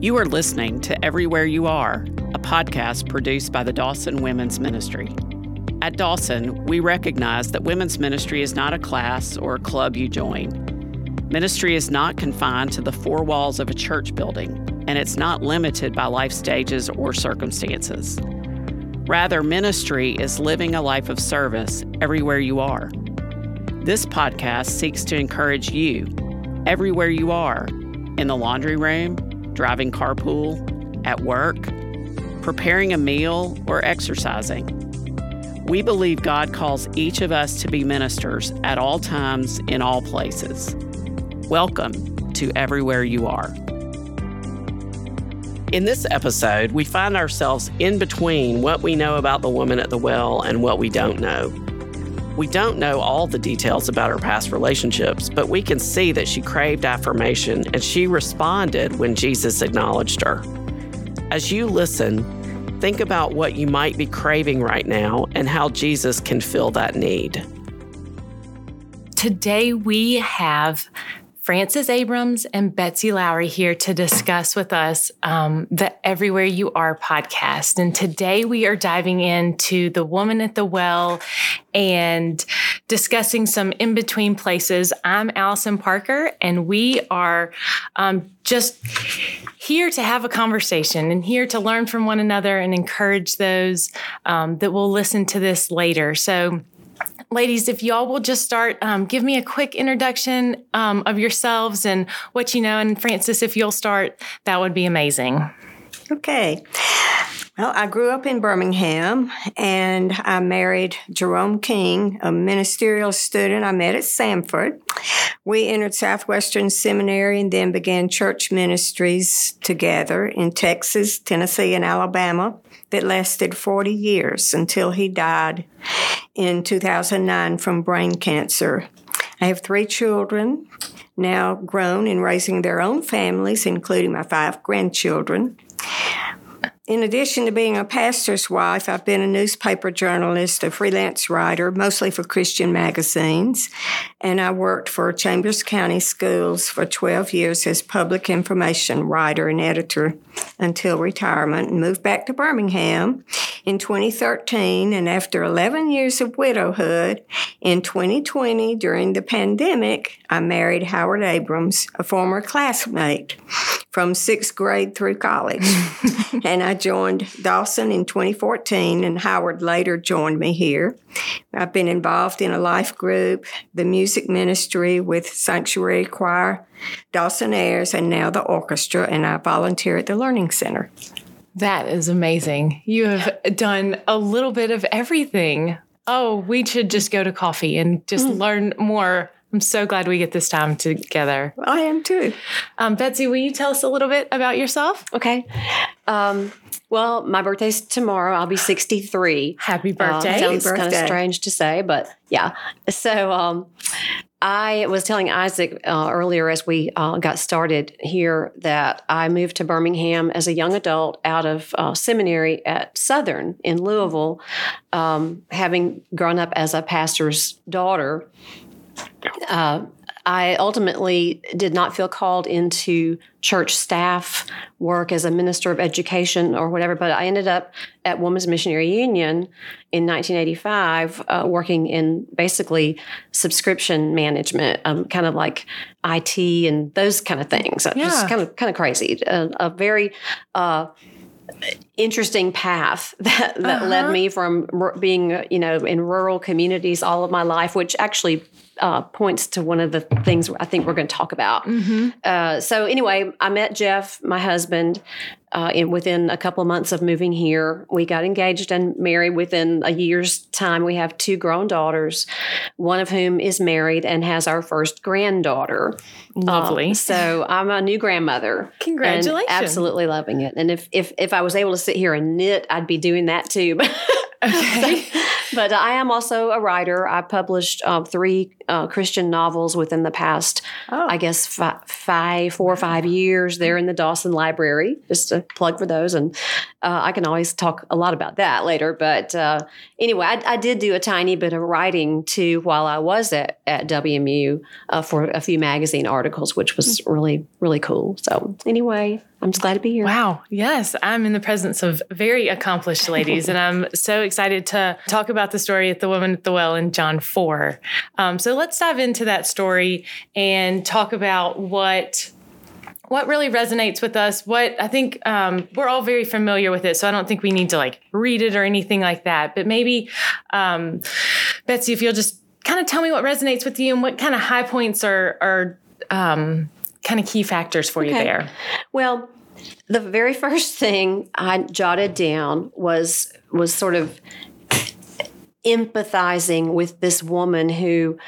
You are listening to Everywhere You Are, a podcast produced by the Dawson Women's Ministry. At Dawson, we recognize that women's ministry is not a class or a club you join. Ministry is not confined to the four walls of a church building, and it's not limited by life stages or circumstances. Rather, ministry is living a life of service everywhere you are. This podcast seeks to encourage you, everywhere you are, in the laundry room, driving carpool, at work, preparing a meal, or exercising. We believe God calls each of us to be ministers at all times, in all places. Welcome to Everywhere You Are. In this episode, we find ourselves in between what we know about the woman at the well and what we don't know. We don't know all the details about her past relationships, but we can see that she craved affirmation and she responded when Jesus acknowledged her. As you listen, think about what you might be craving right now and how Jesus can fill that need. Today we have Frances Abrams and Betsy Lowery here to discuss with us um, the Everywhere You Are podcast. And today we are diving into the woman at the well and discussing some in between places. I'm Allison Parker, and we are um, just here to have a conversation and here to learn from one another and encourage those um, that will listen to this later. So, ladies, if y'all will just start, um, give me a quick introduction um, of yourselves and what you know. And Frances, if you'll start, that would be amazing. Okay. Well, I grew up in Birmingham and I married Jerome King, a ministerial student I met at Samford. We entered Southwestern Seminary and then began church ministries together in Texas, Tennessee, and Alabama that lasted 40 years until he died in 2009 from brain cancer. I have three children, now grown and raising their own families, including my five grandchildren. In addition to being a pastor's wife, I've been a newspaper journalist, a freelance writer, mostly for Christian magazines, and I worked for Chambers County Schools for 12 years as public information writer and editor until retirement and moved back to Birmingham in 2013. And after 11 years of widowhood in 2020 during the pandemic, I married Howard Abrams, a former classmate from sixth grade through college. and I joined Dawson in 2014, and Howard later joined me here. I've been involved in a life group, the music ministry with Sanctuary Choir, Dawson Airs, and now the orchestra, and I volunteer at the Learning Center. That is amazing. You have done a little bit of everything. Oh, we should just go to coffee and just mm. learn more I'm so glad we get this time together. I am too. Um, Betsy, will you tell us a little bit about yourself? Okay. Um, well, my birthday's tomorrow. I'll be 63. Happy uh, birthday. Uh, sounds kind of strange to say, but yeah. So um, I was telling Isaac uh, earlier as we uh, got started here that I moved to Birmingham as a young adult out of uh, seminary at Southern in Louisville, um, having grown up as a pastor's daughter uh, I ultimately did not feel called into church staff work as a minister of education or whatever, but I ended up at Women's Missionary Union in 1985, uh, working in basically subscription management, um, kind of like IT and those kind of things. Yeah. Just kind of kind of crazy. A, a very uh, interesting path that, that uh-huh. led me from being you know in rural communities all of my life which actually uh, points to one of the things I think we're going to talk about. Mm-hmm. Uh, so anyway, I met Jeff, my husband, uh, in within a couple of months of moving here. We got engaged and married within a year's time. We have two grown daughters, one of whom is married and has our first granddaughter. Lovely. Um, so I'm a new grandmother. Congratulations! absolutely loving it. And if if if I was able to sit here and knit, I'd be doing that too. Okay. so, but I am also a writer. I published um, three uh, Christian novels within the past, oh. I guess, fi- five, four or five years. They're in the Dawson Library, just to plug for those. And uh, I can always talk a lot about that later. But uh, anyway, I, I, did do a tiny bit of writing too while I was at, at WMU uh, for a few magazine articles, which was really, really cool. So anyway, I'm just glad to be here. Wow. Yes, I'm in the presence of very accomplished ladies, and I'm so excited to talk about the story at the woman at the well in John 4. Um, so let's dive into that story and talk about what what really resonates with us what i think um, we're all very familiar with it so i don't think we need to like read it or anything like that but maybe um, betsy if you'll just kind of tell me what resonates with you and what kind of high points are are um, kind of key factors for okay. you there well the very first thing i jotted down was was sort of empathizing with this woman who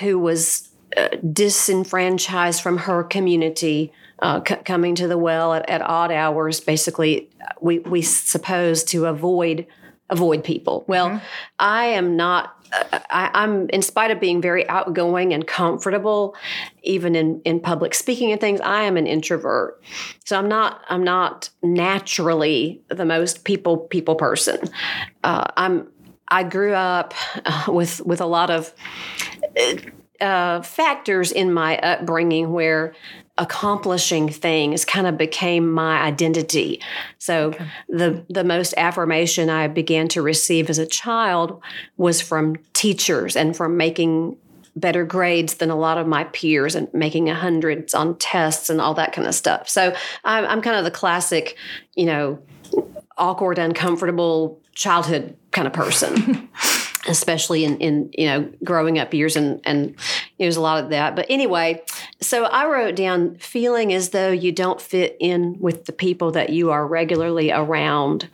who was uh, disenfranchised from her community, uh, c- coming to the well at, at, odd hours. Basically, we we suppose to avoid avoid people. Well, mm-hmm. I am not. Uh, I, I'm, in spite of being very outgoing and comfortable, even in, in public speaking and things, I am an introvert. So I'm not. I'm not naturally the most people people person. Uh, I'm. I grew up uh, with with a lot of uh, factors in my upbringing where accomplishing things kind of became my identity. So okay. the the most affirmation I began to receive as a child was from teachers and from making better grades than a lot of my peers and making hundreds on tests and all that kind of stuff. So I'm, I'm kind of the classic, you know, awkward, uncomfortable childhood kind of person. especially in, in you know growing up years and and there's a lot of that but anyway so i wrote down feeling as though you don't fit in with the people that you are regularly around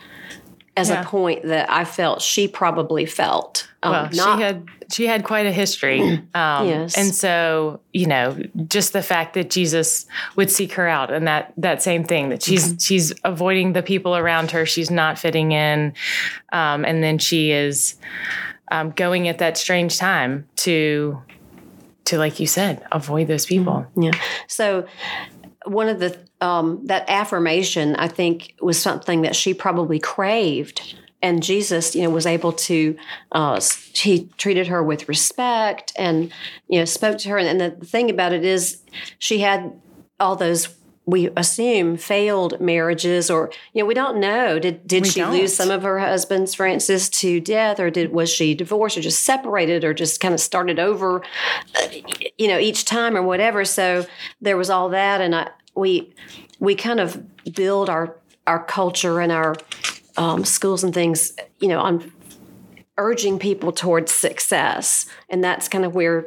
as yeah. a point that i felt she probably felt um, well, not, she had she had quite a history. Um, yes. and so you know just the fact that jesus would seek her out and that that same thing that she's mm-hmm. she's avoiding the people around her. She's not fitting in. Um, and then she is um, going at that strange time to to like you said avoid those people. Yeah. So one of the um, that affirmation i think was something that she probably craved and jesus you know was able to uh, he treated her with respect and you know spoke to her. And the thing about it is she had all those we assume failed marriages or you know we don't know. Did did we she don't. lose some of her husbands frances to death or did was she divorced or just separated or just kind of started over uh, you know each time or whatever? So there was all that. And I, we we kind of build our our culture and our um, schools and things you know on urging people towards success and that's kind of where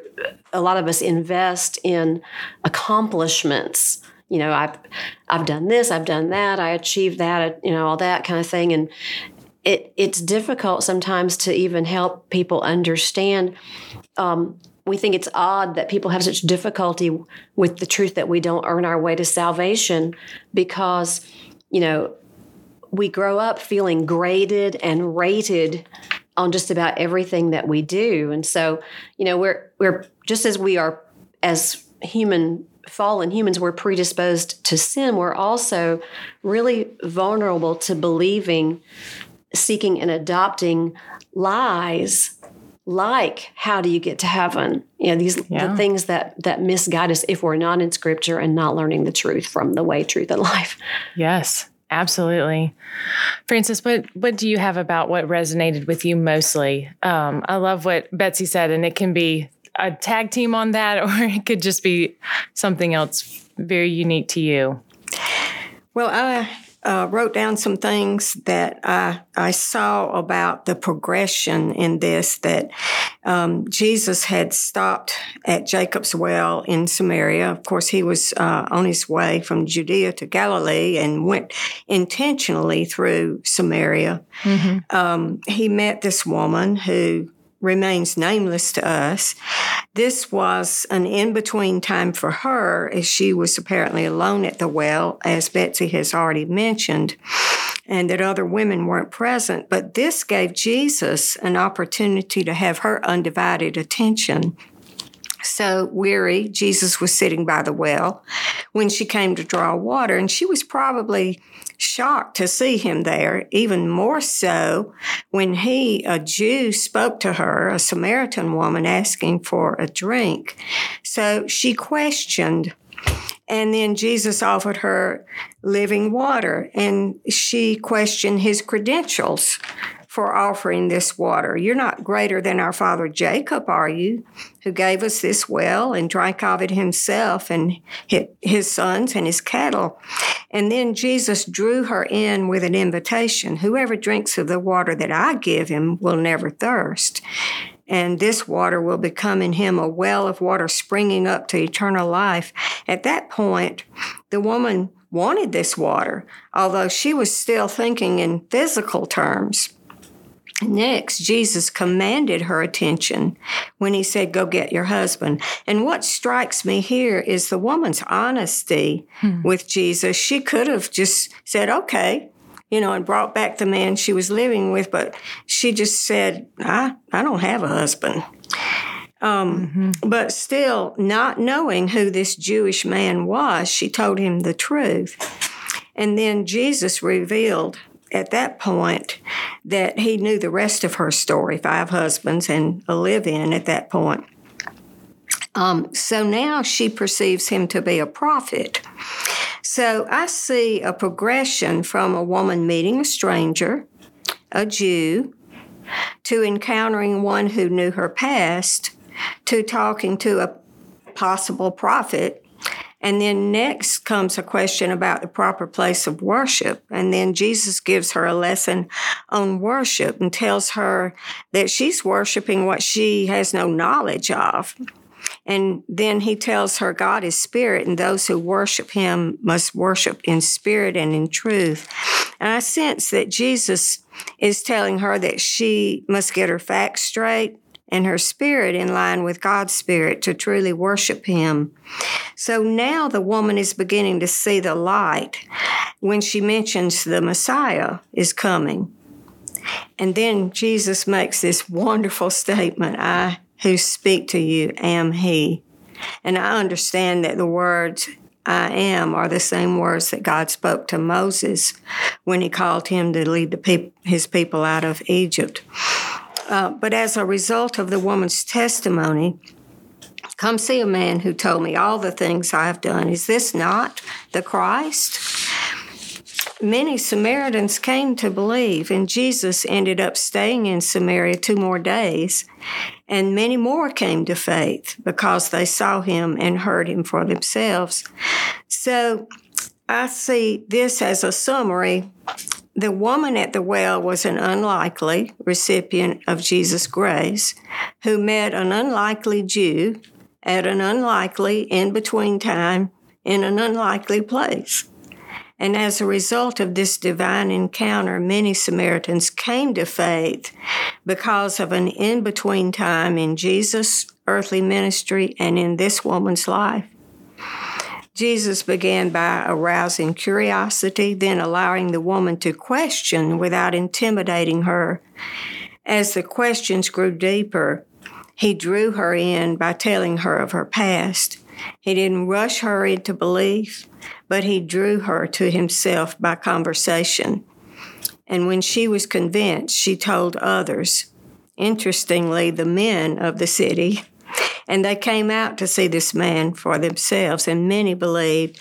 a lot of us invest in accomplishments you know, I've I've done this, I've done that, I achieved that, you know, all that kind of thing, and it it's difficult sometimes to even help people understand. Um, we think it's odd that people have such difficulty with the truth that we don't earn our way to salvation because, you know, we grow up feeling graded and rated on just about everything that we do. And so, you know, we're we're just as we are as human fallen humans, we're predisposed to sin, we're also really vulnerable to believing, seeking, and adopting lies like how do you get to heaven you know these yeah. the things that that misguide us if we're not in scripture and not learning the truth from the way truth and life yes absolutely frances what what do you have about what resonated with you mostly um, i love what betsy said and it can be a tag team on that, or it could just be something else very unique to you? Well, I uh, wrote down some things that I, I saw about the progression in this that um, Jesus had stopped at Jacob's well in Samaria. Of course, he was uh, on his way from Judea to Galilee and went intentionally through Samaria. Mm-hmm. Um, he met this woman who remains nameless to us. This was an in between time for her as she was apparently alone at the well, as Betsy has already mentioned, and that other women weren't present. But this gave Jesus an opportunity to have her undivided attention. So weary, Jesus was sitting by the well when she came to draw water, and she was probably shocked to see him there, even more so when he, a Jew, spoke to her, a Samaritan woman, asking for a drink. So she questioned And then Jesus offered her living water, and she questioned his credentials for offering this water. You're not greater than our father Jacob, are you, who gave us this well and drank of it himself and his sons and his cattle? And then Jesus drew her in with an invitation Whoever drinks of the water that I give him will never thirst. And this water will become in him a well of water springing up to eternal life. At that point, the woman wanted this water, although she was still thinking in physical terms. Next, Jesus commanded her attention when he said, Go get your husband. And what strikes me here is the woman's honesty hmm. with Jesus. She could have just said, Okay, you know, and brought back the man she was living with, but she just said, I, I don't have a husband. Um, mm-hmm. But still, not knowing who this Jewish man was, she told him the truth. And then Jesus revealed at that point that he knew the rest of her story five husbands and a live in at that point. Um, so now she perceives him to be a prophet. So I see a progression from a woman meeting a stranger, a Jew, to encountering one who knew her past, to talking to a possible prophet and then next comes a question about the proper place of worship. And then Jesus gives her a lesson on worship and tells her that she's worshiping what she has no knowledge of. And then he tells her God is spirit, and those who worship him must worship in spirit and in truth. And I sense that Jesus is telling her that she must get her facts straight and her spirit in line with God's spirit to truly worship Him. So now the woman is beginning to see the light when she mentions the Messiah is coming. And then Jesus makes this wonderful statement I who speak to you am He. And I understand that the words I am are the same words that God spoke to Moses when he called him to lead his people out of Egypt. Uh, but as a result of the woman's testimony, come see a man who told me all the things I've done. Is this not the Christ? Many Samaritans came to believe, and Jesus ended up staying in Samaria two more days. And many more came to faith because they saw him and heard him for themselves. So I see this as a summary the woman at the well was an unlikely recipient of Jesus' grace who met an unlikely Jew at an unlikely in between time in an unlikely place. And as a result of this divine encounter, many Samaritans came to faith because of an in between time in Jesus' earthly ministry and in this woman's life. Jesus began by arousing curiosity, then allowing the woman to question without intimidating her. As the questions grew deeper, he drew her in by telling her of her past. He didn't rush her into belief, but he drew her to himself by conversation. And when she was convinced, she told others. Interestingly, the men of the city and they came out to see this man for themselves, and many believed.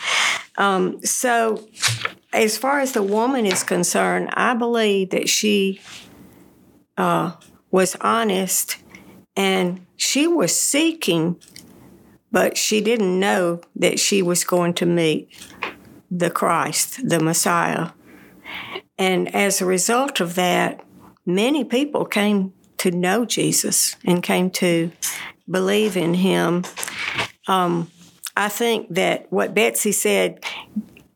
Um, so, as far as the woman is concerned, I believe that she uh, was honest and she was seeking, but she didn't know that she was going to meet the Christ, the Messiah. And as a result of that, many people came to know Jesus and came to believe in him. Um, I think that what Betsy said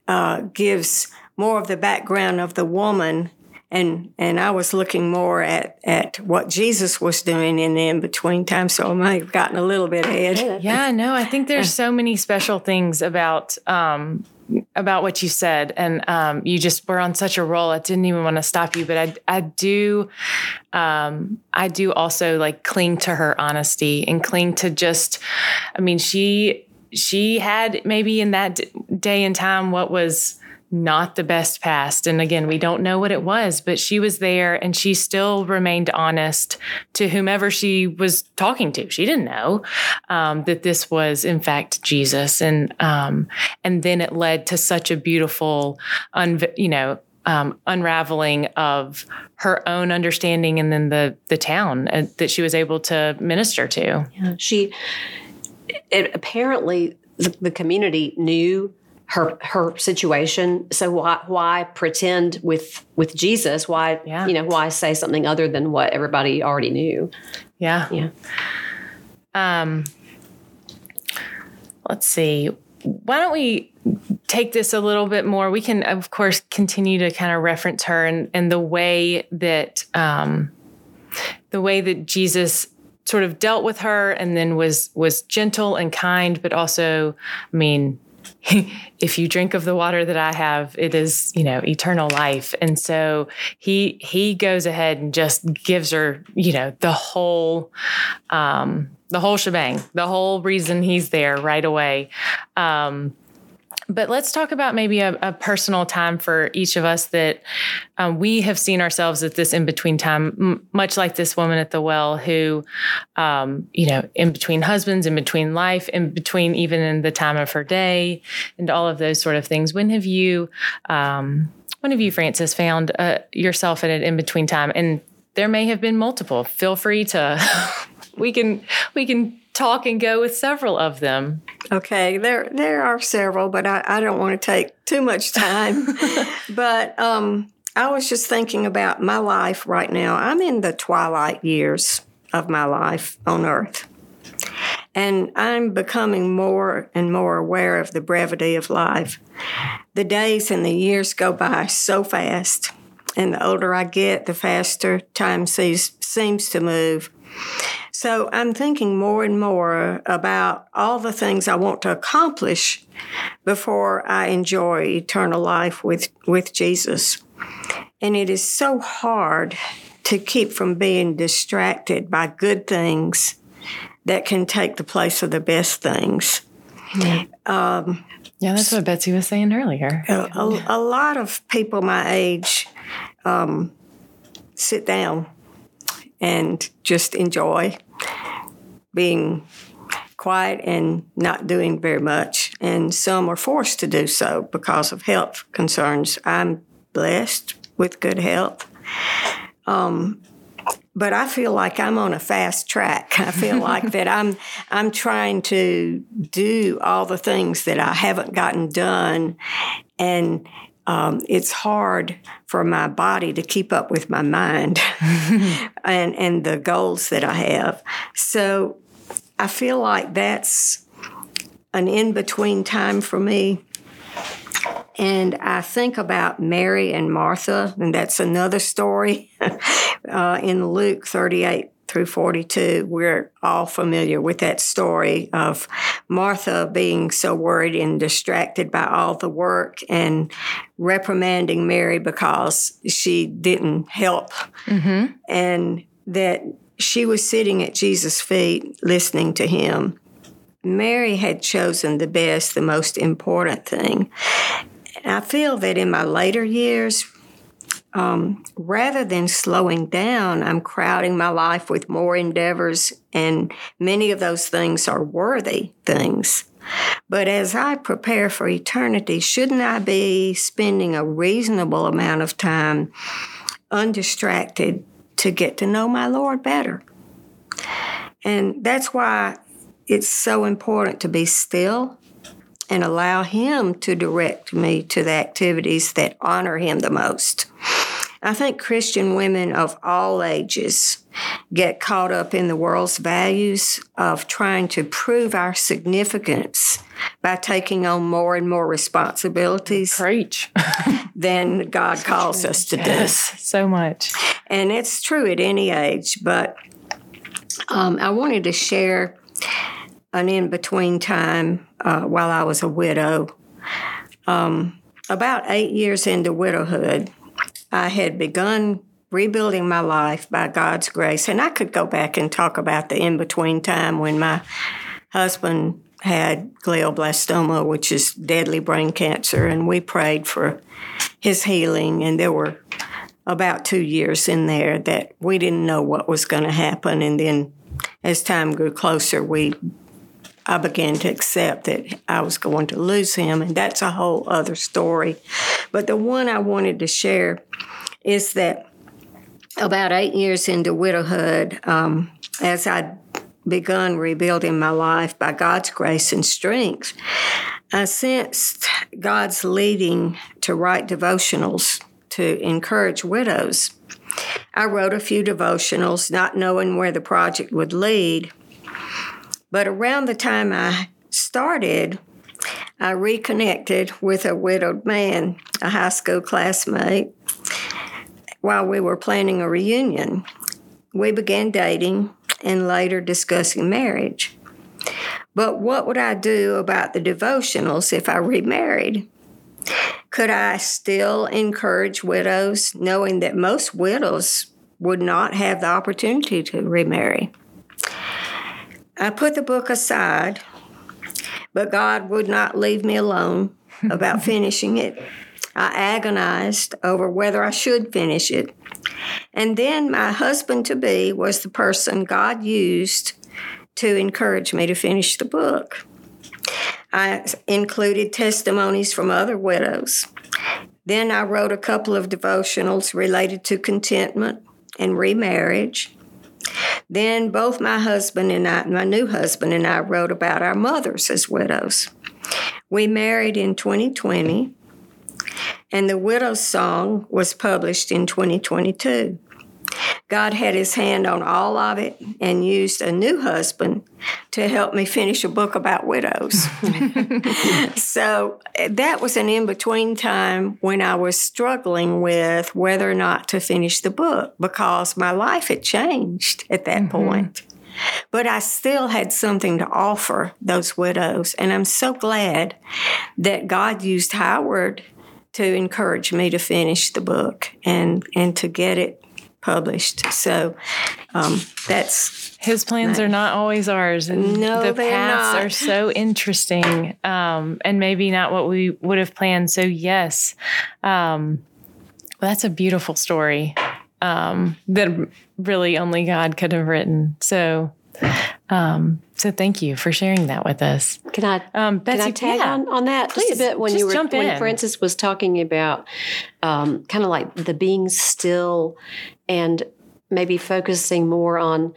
uh, gives more of the background of the woman, and and I was looking more at at what Jesus was doing in the in between time. So I might have gotten a little bit ahead. Yeah, no, I think there's so many special things about um, about what you said, and um, you just were on such a roll. I didn't even want to stop you, but I I do um, I do also like cling to her honesty and cling to just. I mean, she she had maybe in that day and time what was not the best past. And again, we don't know what it was, but she was there and she still remained honest to whomever she was talking to. She didn't know um, that this was, in fact, Jesus. And um, and then it led to such a beautiful, you know, um, unraveling of her own understanding and then the the town uh, that she was able to minister to. Yeah, she it, apparently the, the community knew her her situation. So why why pretend with with Jesus? Why yeah. you know why say something other than what everybody already knew? Yeah. Yeah. Um. Let's see. Why don't we take this a little bit more? We can, of course, continue to kind of reference her and and the way that um, the way that Jesus sort of dealt with her and then was was gentle and kind, but also, I mean if you drink of the water that I have, it is, you know, eternal life. And so he he goes ahead and just gives her, you know, the whole um the whole shebang, the whole reason he's there right away. Um but let's talk about maybe a, a, personal time for each of us that um, we have seen ourselves at this in between time, m- much like this woman at the well who, um, you know, in between husbands, in between life, in between even in the time of her day, and all of those sort of things. When have you, um, when have you, Frances, found uh, yourself in an in between time? And there may have been multiple. Feel free to. we can we can talk and go with several of them. Okay, there there are several, but I, I don't want to take too much time. but um, I was just thinking about my life right now. I'm in the twilight years of my life on earth. And I'm becoming more and more aware of the brevity of life. The days and the years go by so fast. And the older I get, the faster time sees, seems to move. So I'm thinking more and more about all the things I want to accomplish before I enjoy eternal life with, with Jesus. And it is so hard to keep from being distracted by good things that can take the place of the best things. Um, yeah, that's what Betsy was saying earlier. A, a, a lot of people my age um, sit down and just enjoy being quiet and not doing very much. And some are forced to do so because of health concerns. I'm blessed with good health. Um, but I feel like I'm on a fast track. I feel like that I'm I'm trying to do all the things that I haven't gotten done, and um, it's hard for my body to keep up with my mind and, and the goals that I have. So I feel like that's an in between time for me. And I think about Mary and Martha, and that's another story uh, in Luke 38 through 42, we're all familiar with that story of Martha being so worried and distracted by all the work and reprimanding Mary because she didn't help. Mm-hmm. And that she was sitting at Jesus' feet listening to him. Mary had chosen the best, the most important thing. And I feel that in my later years, um, rather than slowing down, I'm crowding my life with more endeavors, and many of those things are worthy things. But as I prepare for eternity, shouldn't I be spending a reasonable amount of time undistracted to get to know my Lord better? And that's why it's so important to be still and allow Him to direct me to the activities that honor Him the most. I think Christian women of all ages get caught up in the world's values of trying to prove our significance by taking on more and more responsibilities. Preach. than God calls us to yes, do. So much. And it's true at any age, but um, I wanted to share an in between time uh, while I was a widow. Um, about eight years into widowhood, I had begun rebuilding my life by God's grace. And I could go back and talk about the in between time when my husband had glioblastoma, which is deadly brain cancer, and we prayed for his healing. And there were about two years in there that we didn't know what was going to happen. And then as time grew closer, we I began to accept that I was going to lose him, and that's a whole other story. But the one I wanted to share is that about eight years into widowhood, um, as I'd begun rebuilding my life by God's grace and strength, I sensed God's leading to write devotionals to encourage widows. I wrote a few devotionals, not knowing where the project would lead. But around the time I started, I reconnected with a widowed man, a high school classmate, while we were planning a reunion. We began dating and later discussing marriage. But what would I do about the devotionals if I remarried? Could I still encourage widows, knowing that most widows would not have the opportunity to remarry? I put the book aside, but God would not leave me alone about finishing it. I agonized over whether I should finish it. And then my husband to be was the person God used to encourage me to finish the book. I included testimonies from other widows. Then I wrote a couple of devotionals related to contentment and remarriage. Then both my husband and I, my new husband and I, wrote about our mothers as widows. We married in 2020, and the Widow's Song was published in 2022. God had his hand on all of it and used a new husband to help me finish a book about widows. so that was an in between time when I was struggling with whether or not to finish the book because my life had changed at that mm-hmm. point. But I still had something to offer those widows. And I'm so glad that God used Howard to encourage me to finish the book and, and to get it published. So um, that's his plans are not always ours, and no, the paths not. are so interesting, um, and maybe not what we would have planned. So yes, um, that's a beautiful story um, that really only God could have written. So. So thank you for sharing that with us. Can I, um, Betsy, can I tag yeah, on, on that please, just a bit when you were when in. Frances was talking about um, kind of like the being still and maybe focusing more on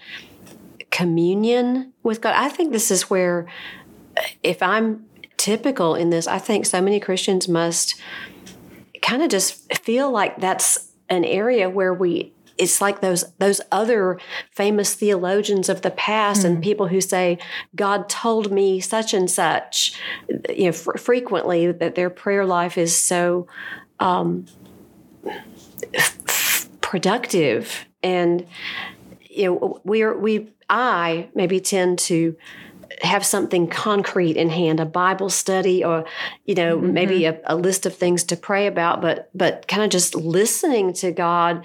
communion with God. I think this is where, if I'm typical in this, I think so many Christians must kind of just feel like that's an area where we it's like those those other famous theologians of the past mm-hmm. and hmm. people who say God told me such and such you know fr- frequently that their prayer life is so um, productive and you know we're we i maybe tend to have something concrete in hand a bible study or you know mm-hmm. maybe a, a, list of things to pray about but but kind of just listening to god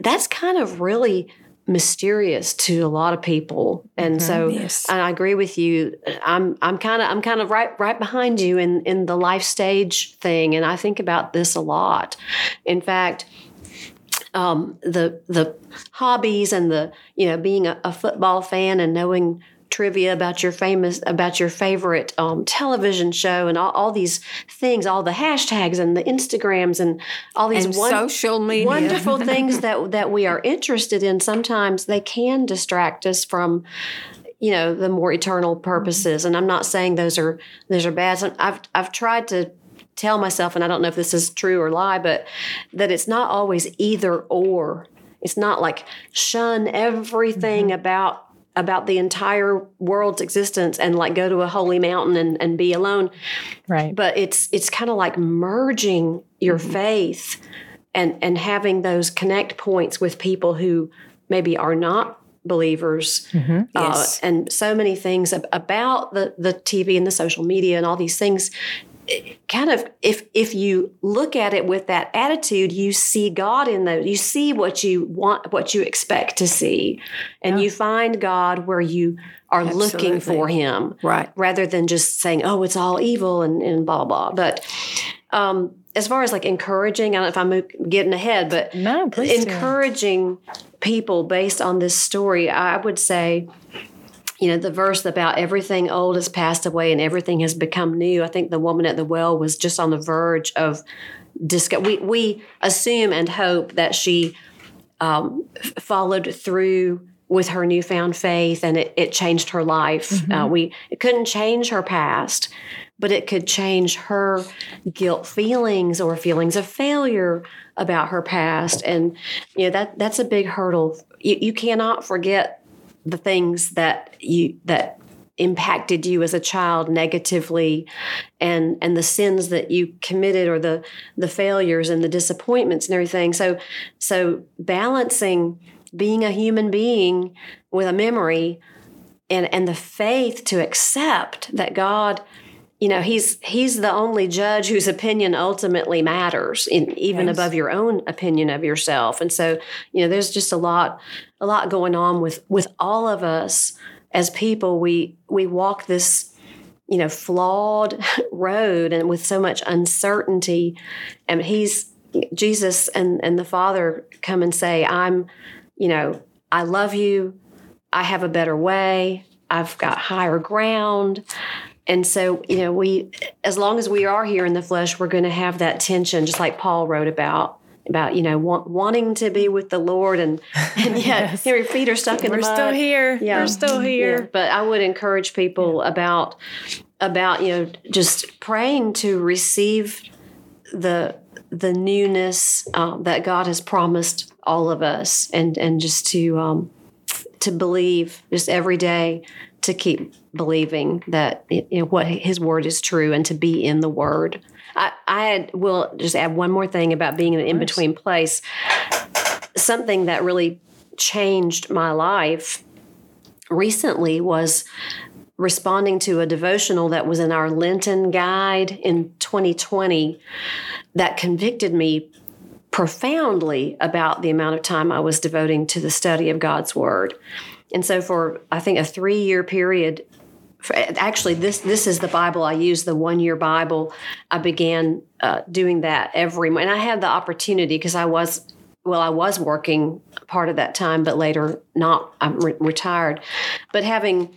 that's kind of really mysterious to a lot of people and mm-hmm. so yes. and i agree with you i'm i'm kind of i'm kind of right right behind you in in the life stage thing and i think about this a lot in fact um, the the hobbies and the you know being a, a, football fan and knowing trivia about your famous about your favorite um, television show and all, all, these things, all the hashtags and the Instagrams and all these and one, social media wonderful things that that we are interested in. Sometimes they can distract us from you know the more eternal purposes and i'm not saying those are those are bad i've i've tried to tell myself, and I don't know if this is true or lie, but that it's not always either or. It's not like shun everything mm-hmm. about about the entire world's existence and like go to a holy mountain and, and be alone. Right. But it's it's kind of like merging your mm-hmm. faith and and having those connect points with people who maybe are not believers mm-hmm. uh, yes. and so many things about the the TV and the social media and all these things kind of if if you look at it with that attitude you see god in the you see what you want what you expect to see and Yeah. you find god where you are looking for him Right. rather than just saying oh it's all evil and, and blah blah but um as far as like encouraging i don't know if i'm mo- getting ahead but No, please. do. encouraging people based on this story, I would say, you know, the verse about everything old has passed away and everything has become new. I think the woman at the well was just on the verge of. We we assume and hope that she um, followed through with her newfound faith and it, it changed her life. Uh, we it couldn't change her past, but it could change her guilt feelings or feelings of failure about her past. And you know that that's a big hurdle. You, you cannot forget the things that you that impacted you as a child negatively and and the sins that you committed or the the failures and the disappointments and everything. So so balancing being a human being with a memory and and the faith to accept that God you know he's he's the only judge whose opinion ultimately matters in, even Yes. above your own opinion of yourself. And so you know there's just a lot a lot going on with with all of us as people. We we walk this you know flawed road and with so much uncertainty. And he's jesus and and the father come and say i'm you know i love you. I have a better way. I've got higher ground and so you know we as long as we are here in the flesh we're going to have that tension just like paul wrote about about you know want, wanting to be with the lord and and yet Yes. your feet are stuck in We're the mud still here. Yeah. We're still yeah, here. but I would encourage people about about you know just praying to receive the the newness uh, that God has promised all of us, and and just to um, to believe just every day to keep believing that you know what His word is true, and to be in the Word. I, I will just add one more thing about being in an in between place. Something that really changed my life recently was responding to a devotional that was in our Lenten guide in 2020 that convicted me profoundly about the amount of time I was devoting to the study of God's Word. And so, for I think a three year period, actually, this this is the Bible I use, the one year Bible. I began uh, doing that every. And I had the opportunity because I was well, I was working part of that time, but later not. I'm re- retired. But having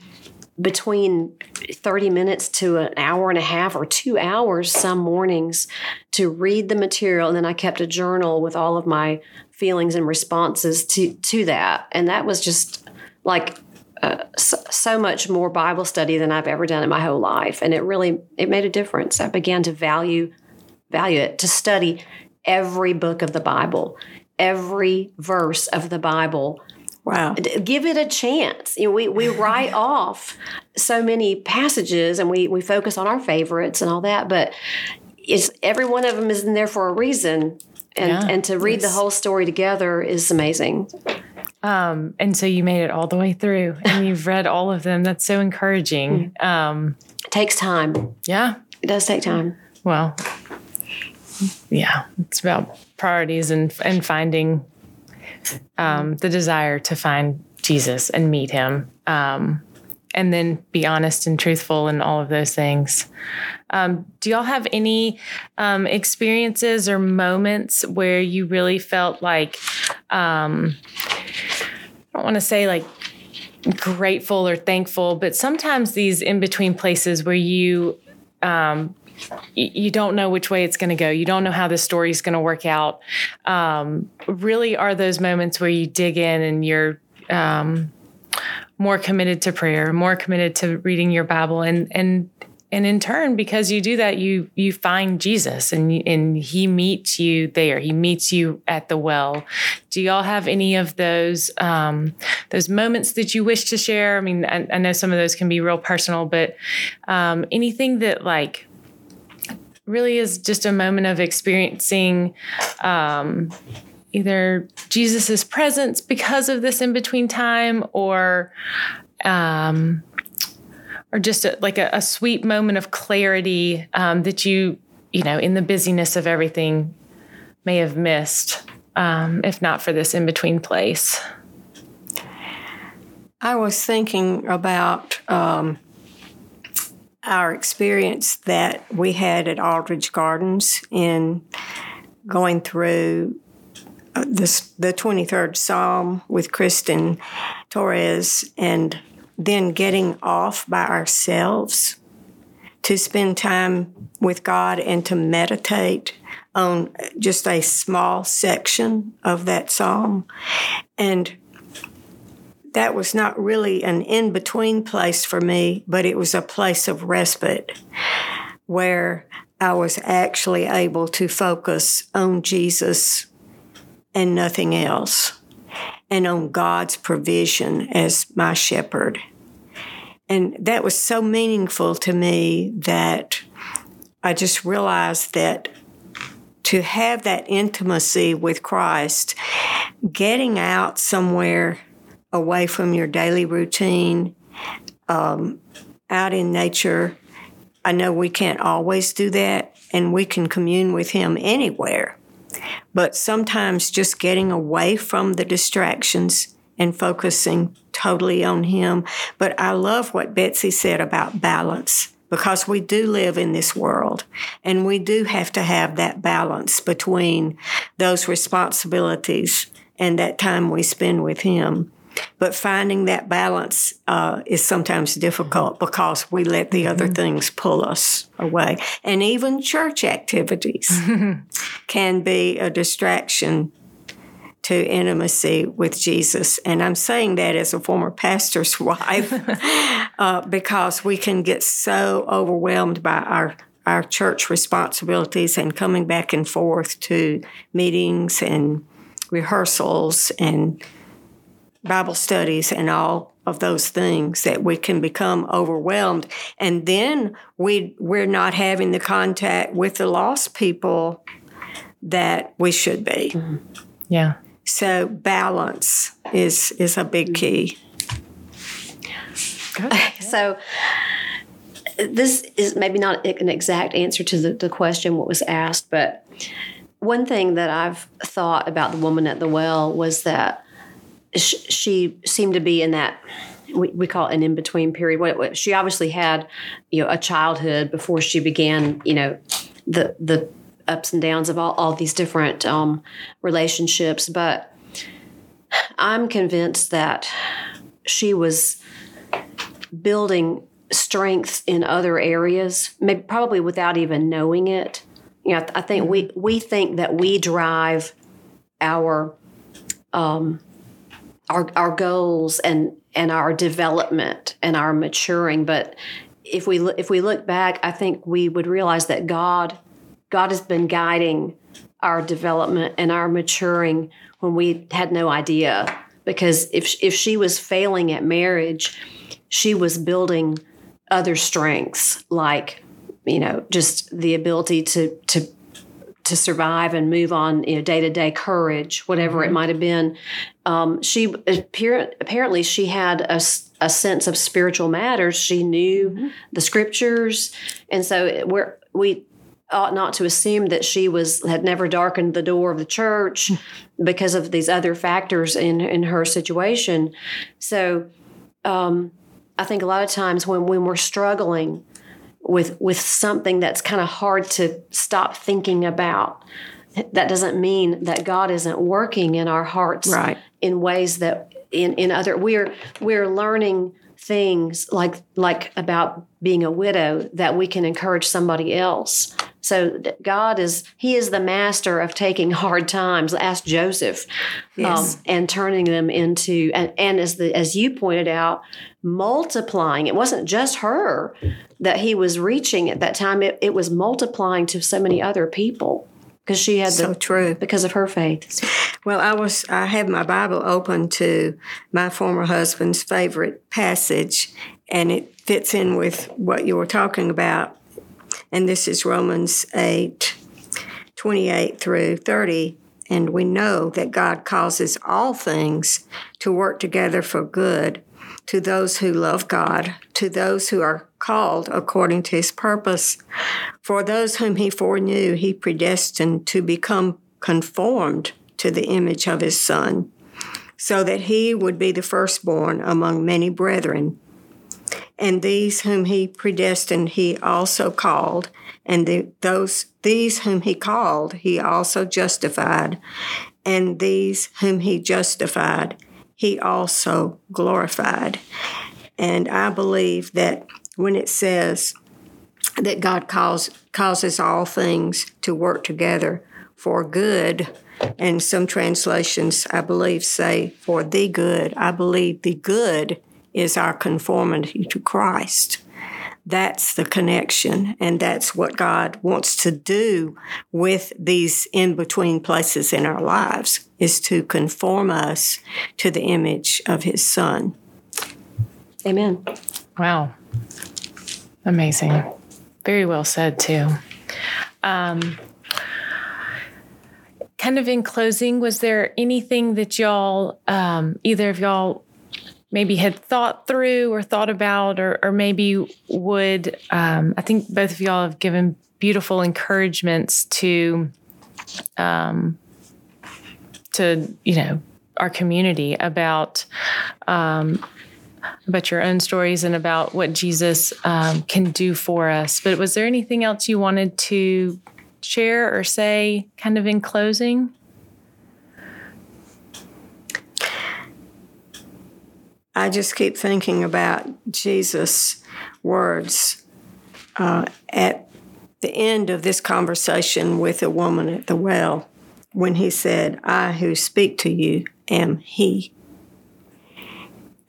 between 30 minutes to an hour and a half or two hours some mornings to read the material. And then I kept a journal with all of my feelings and responses to, to that. And that was just like uh, so, so much more Bible study than I've ever done in my whole life. And it really, it made a difference. I began to value, value it, to study every book of the Bible, every verse of the Bible Wow. give it a chance. You know, we we write off so many passages and we we focus on our favorites and all that, but it's every one of them is in there for a reason. And Yeah. and to read the whole story together is amazing. Um, and so you made it all the way through and you've read all of them. That's so encouraging. Um, It takes time. yeah. It does take time. Well, yeah, it's about priorities and and finding um, the desire to find Jesus and meet Him, um, and then be honest and truthful and all of those things. Um, do y'all have any um, experiences or moments where you really felt like um, I don't want to say like grateful or thankful, but sometimes these in between places where you um, you don't know which way it's going to go. You don't know how the story is going to work out. Um, really, are those moments where you dig in and you're um, more committed to prayer, more committed to reading your Bible, and and and in turn, because you do that, you you find Jesus, and and He meets you there. He meets you at the well. Do y'all have any of those um, those moments that you wish to share? I mean, I, I know some of those can be real personal, but um, anything that like really is just a moment of experiencing um, either Jesus's presence because of this in between time, or um, or just a, like a, a, sweet moment of clarity um, that you, you know, in the busyness of everything may have missed, um, if not for this in between place? I was thinking about um, our experience that we had at Aldridge Gardens in going through this, the 23rd Psalm with Kristen Torres and then getting off by ourselves to spend time with God and to meditate on just a small section of that psalm. And that was not really an in between place for me, but it was a place of respite where I was actually able to focus on Jesus and nothing else, and on God's provision as my shepherd. And that was so meaningful to me that I just realized that to have that intimacy with Christ, getting out somewhere away from your daily routine, um, out in nature. I know we can't always do that, and we can commune with Him anywhere. But sometimes just getting away from the distractions and focusing totally on Him. But I love what Betsy said about balance because we do live in this world and we do have to have that balance between those responsibilities and that time we spend with Him. But finding that balance uh, is sometimes difficult because we let the other mm-hmm. things pull us away. And even church activities can be a distraction to intimacy with Jesus. And I'm saying that as a former pastor's wife uh, because we can get so overwhelmed by our our church responsibilities and coming back and forth to meetings and rehearsals and Bible studies and all of those things that we can become overwhelmed. And then we, we're not having the contact with the lost people that we should be. Mm-hmm. Yeah. So balance is is a big key. Good. So this is maybe not an exact answer to the, the question what was asked, but one thing that I've thought about the woman at the well was that she seemed to be in that we, we call it an in between period. She obviously had, you know, a childhood before she began, you know, the the ups and downs of all, all these different um, relationships. But I'm convinced that she was building strengths in other areas, maybe probably without even knowing it. You know, I think we we think that we drive our um, our our goals and and our development and our maturing. But if we if we look back, I think we would realize that God God has been guiding our development and our maturing when we had no idea. Because if if she was failing at marriage, she was building other strengths like you know just the ability to to to survive and move on, you know, day to day courage, whatever mm-hmm. it might have been. Um, she apparently she had a, a sense of spiritual matters. She knew mm-hmm. the scriptures, and so we're, we ought not to assume that she was had never darkened the door of the church mm-hmm. because of these other factors in in her situation. So, um, I think a lot of times when when we're struggling with with something that's kind of hard to stop thinking about that doesn't mean that God isn't working in our hearts right. in ways that in in other we're we're learning things like like about being a widow that we can encourage somebody else. So God is He is the master of taking hard times. Ask Joseph, yes. um, and turning them into and, and as the as you pointed out, multiplying. It wasn't just her that He was reaching at that time. It, it was multiplying to so many other people because she had so the, true because of her faith. Well, I was I had my Bible open to my former husband's favorite passage, and it fits in with what you were talking about. And this is Romans 8, 28 through 30. And we know that God causes all things to work together for good to those who love God, to those who are called according to his purpose. For those whom he foreknew, he predestined to become conformed to the image of his Son, so that he would be the firstborn among many brethren. And these whom he predestined, he also called, and the, those these whom he called, he also justified, and these whom he justified, he also glorified. And I believe that when it says that God calls, causes all things to work together for good, and some translations, I believe, say for the good, I believe the good is our conformity to Christ. That's the connection, and that's what God wants to do with these in between places in our lives is to conform us to the image of His Son. Amen. Wow. Amazing. Very well said, too. Um, kind of in closing, was there anything that y'all, um, either of y'all, maybe had thought through or thought about, or, or maybe would? Um, I think both of y'all have given beautiful encouragements to, um, to you know, our community about um, about your own stories and about what Jesus um, can do for us. But was there anything else you wanted to share or say, kind of in closing? I just keep thinking about Jesus' words uh, at the end of this conversation with a woman at the well when he said, I who speak to you am he.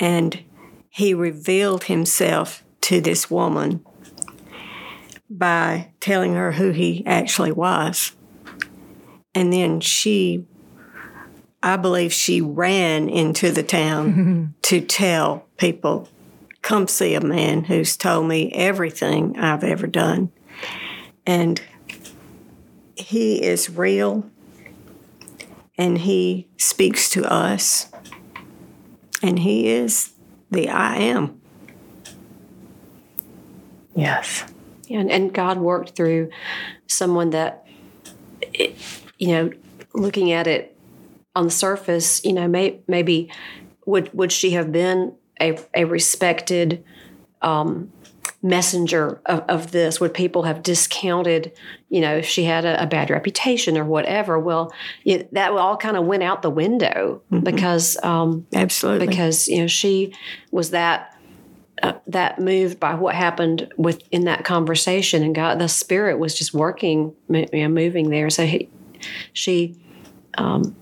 And he revealed himself to this woman by telling her who he actually was. And then she I believe she ran into the town mm-hmm. to tell people, come see a man who's told me everything I've ever done. And he is real and he speaks to us. And he is the I am. Yes. And, and God worked through someone that, you know, looking at it on the surface, you know, may, maybe would would she have been a, a respected um, messenger of, of, this? Would people have discounted, you know, if she had a, a bad reputation or whatever? Well, it, that all kind of went out the window mm-hmm. because um, absolutely because you know she was that. Uh, that moved by what happened within that conversation, and God, the Spirit was just working, you know, moving there. So he, she, um,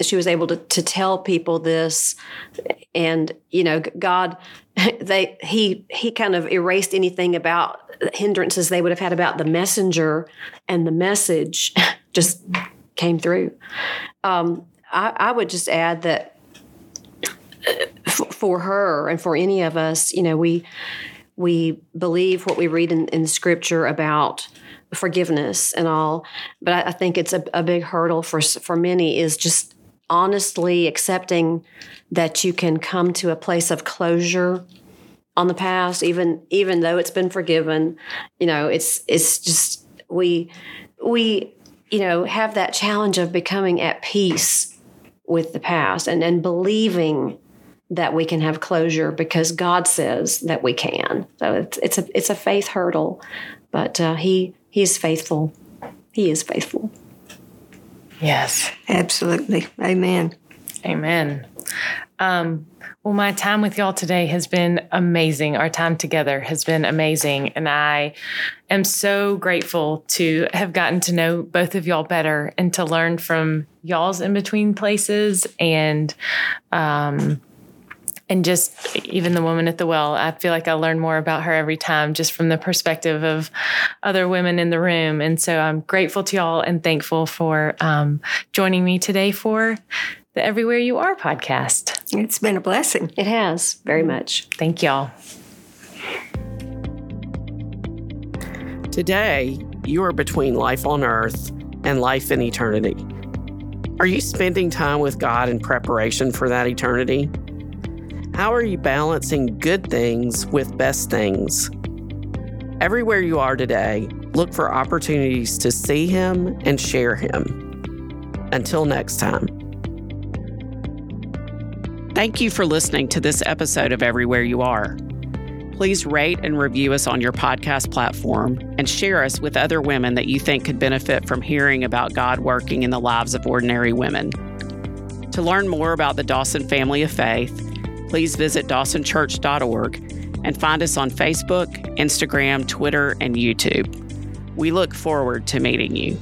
she was able to, to tell people this and you know god they he he kind of erased anything about hindrances they would have had about the messenger and the message just came through. Um, I, I, would just add that for her and for any of us you know we we believe what we read in, in scripture about forgiveness and all but I, I think it's a, a big hurdle for for many is just honestly accepting that you can come to a place of closure on the past even even though it's been forgiven. You know it's it's just we we you know have that challenge of becoming at peace with the past and and believing that we can have closure because God says that we can. So it's it's a it's a faith hurdle but uh, he he is faithful. He is faithful Yes. Absolutely. Amen. Amen. Um, well, my time with y'all today has been amazing. Our time together has been amazing. And I am so grateful to have gotten to know both of y'all better and to learn from y'all's in between places and um, and just even the woman at the well i feel like i learn more about her every time just from the perspective of other women in the room. And so i'm grateful to y'all and thankful for um, joining me today for the everywhere you are podcast. It's been a blessing. It has very much. Thank y'all. Today you are between life on earth and life in eternity. Are you spending time with god in preparation for that eternity How are you balancing good things with best things? Everywhere you are today, look for opportunities to see Him and share Him. Until next time. Thank you for listening to this episode of Everywhere You Are. Please rate and review us on your podcast platform and share us with other women that you think could benefit from hearing about God working in the lives of ordinary women. To learn more about the Dawson Family of Faith, please visit dawsonchurch.org and find us on Facebook, Instagram, Twitter, and YouTube. We look forward to meeting you.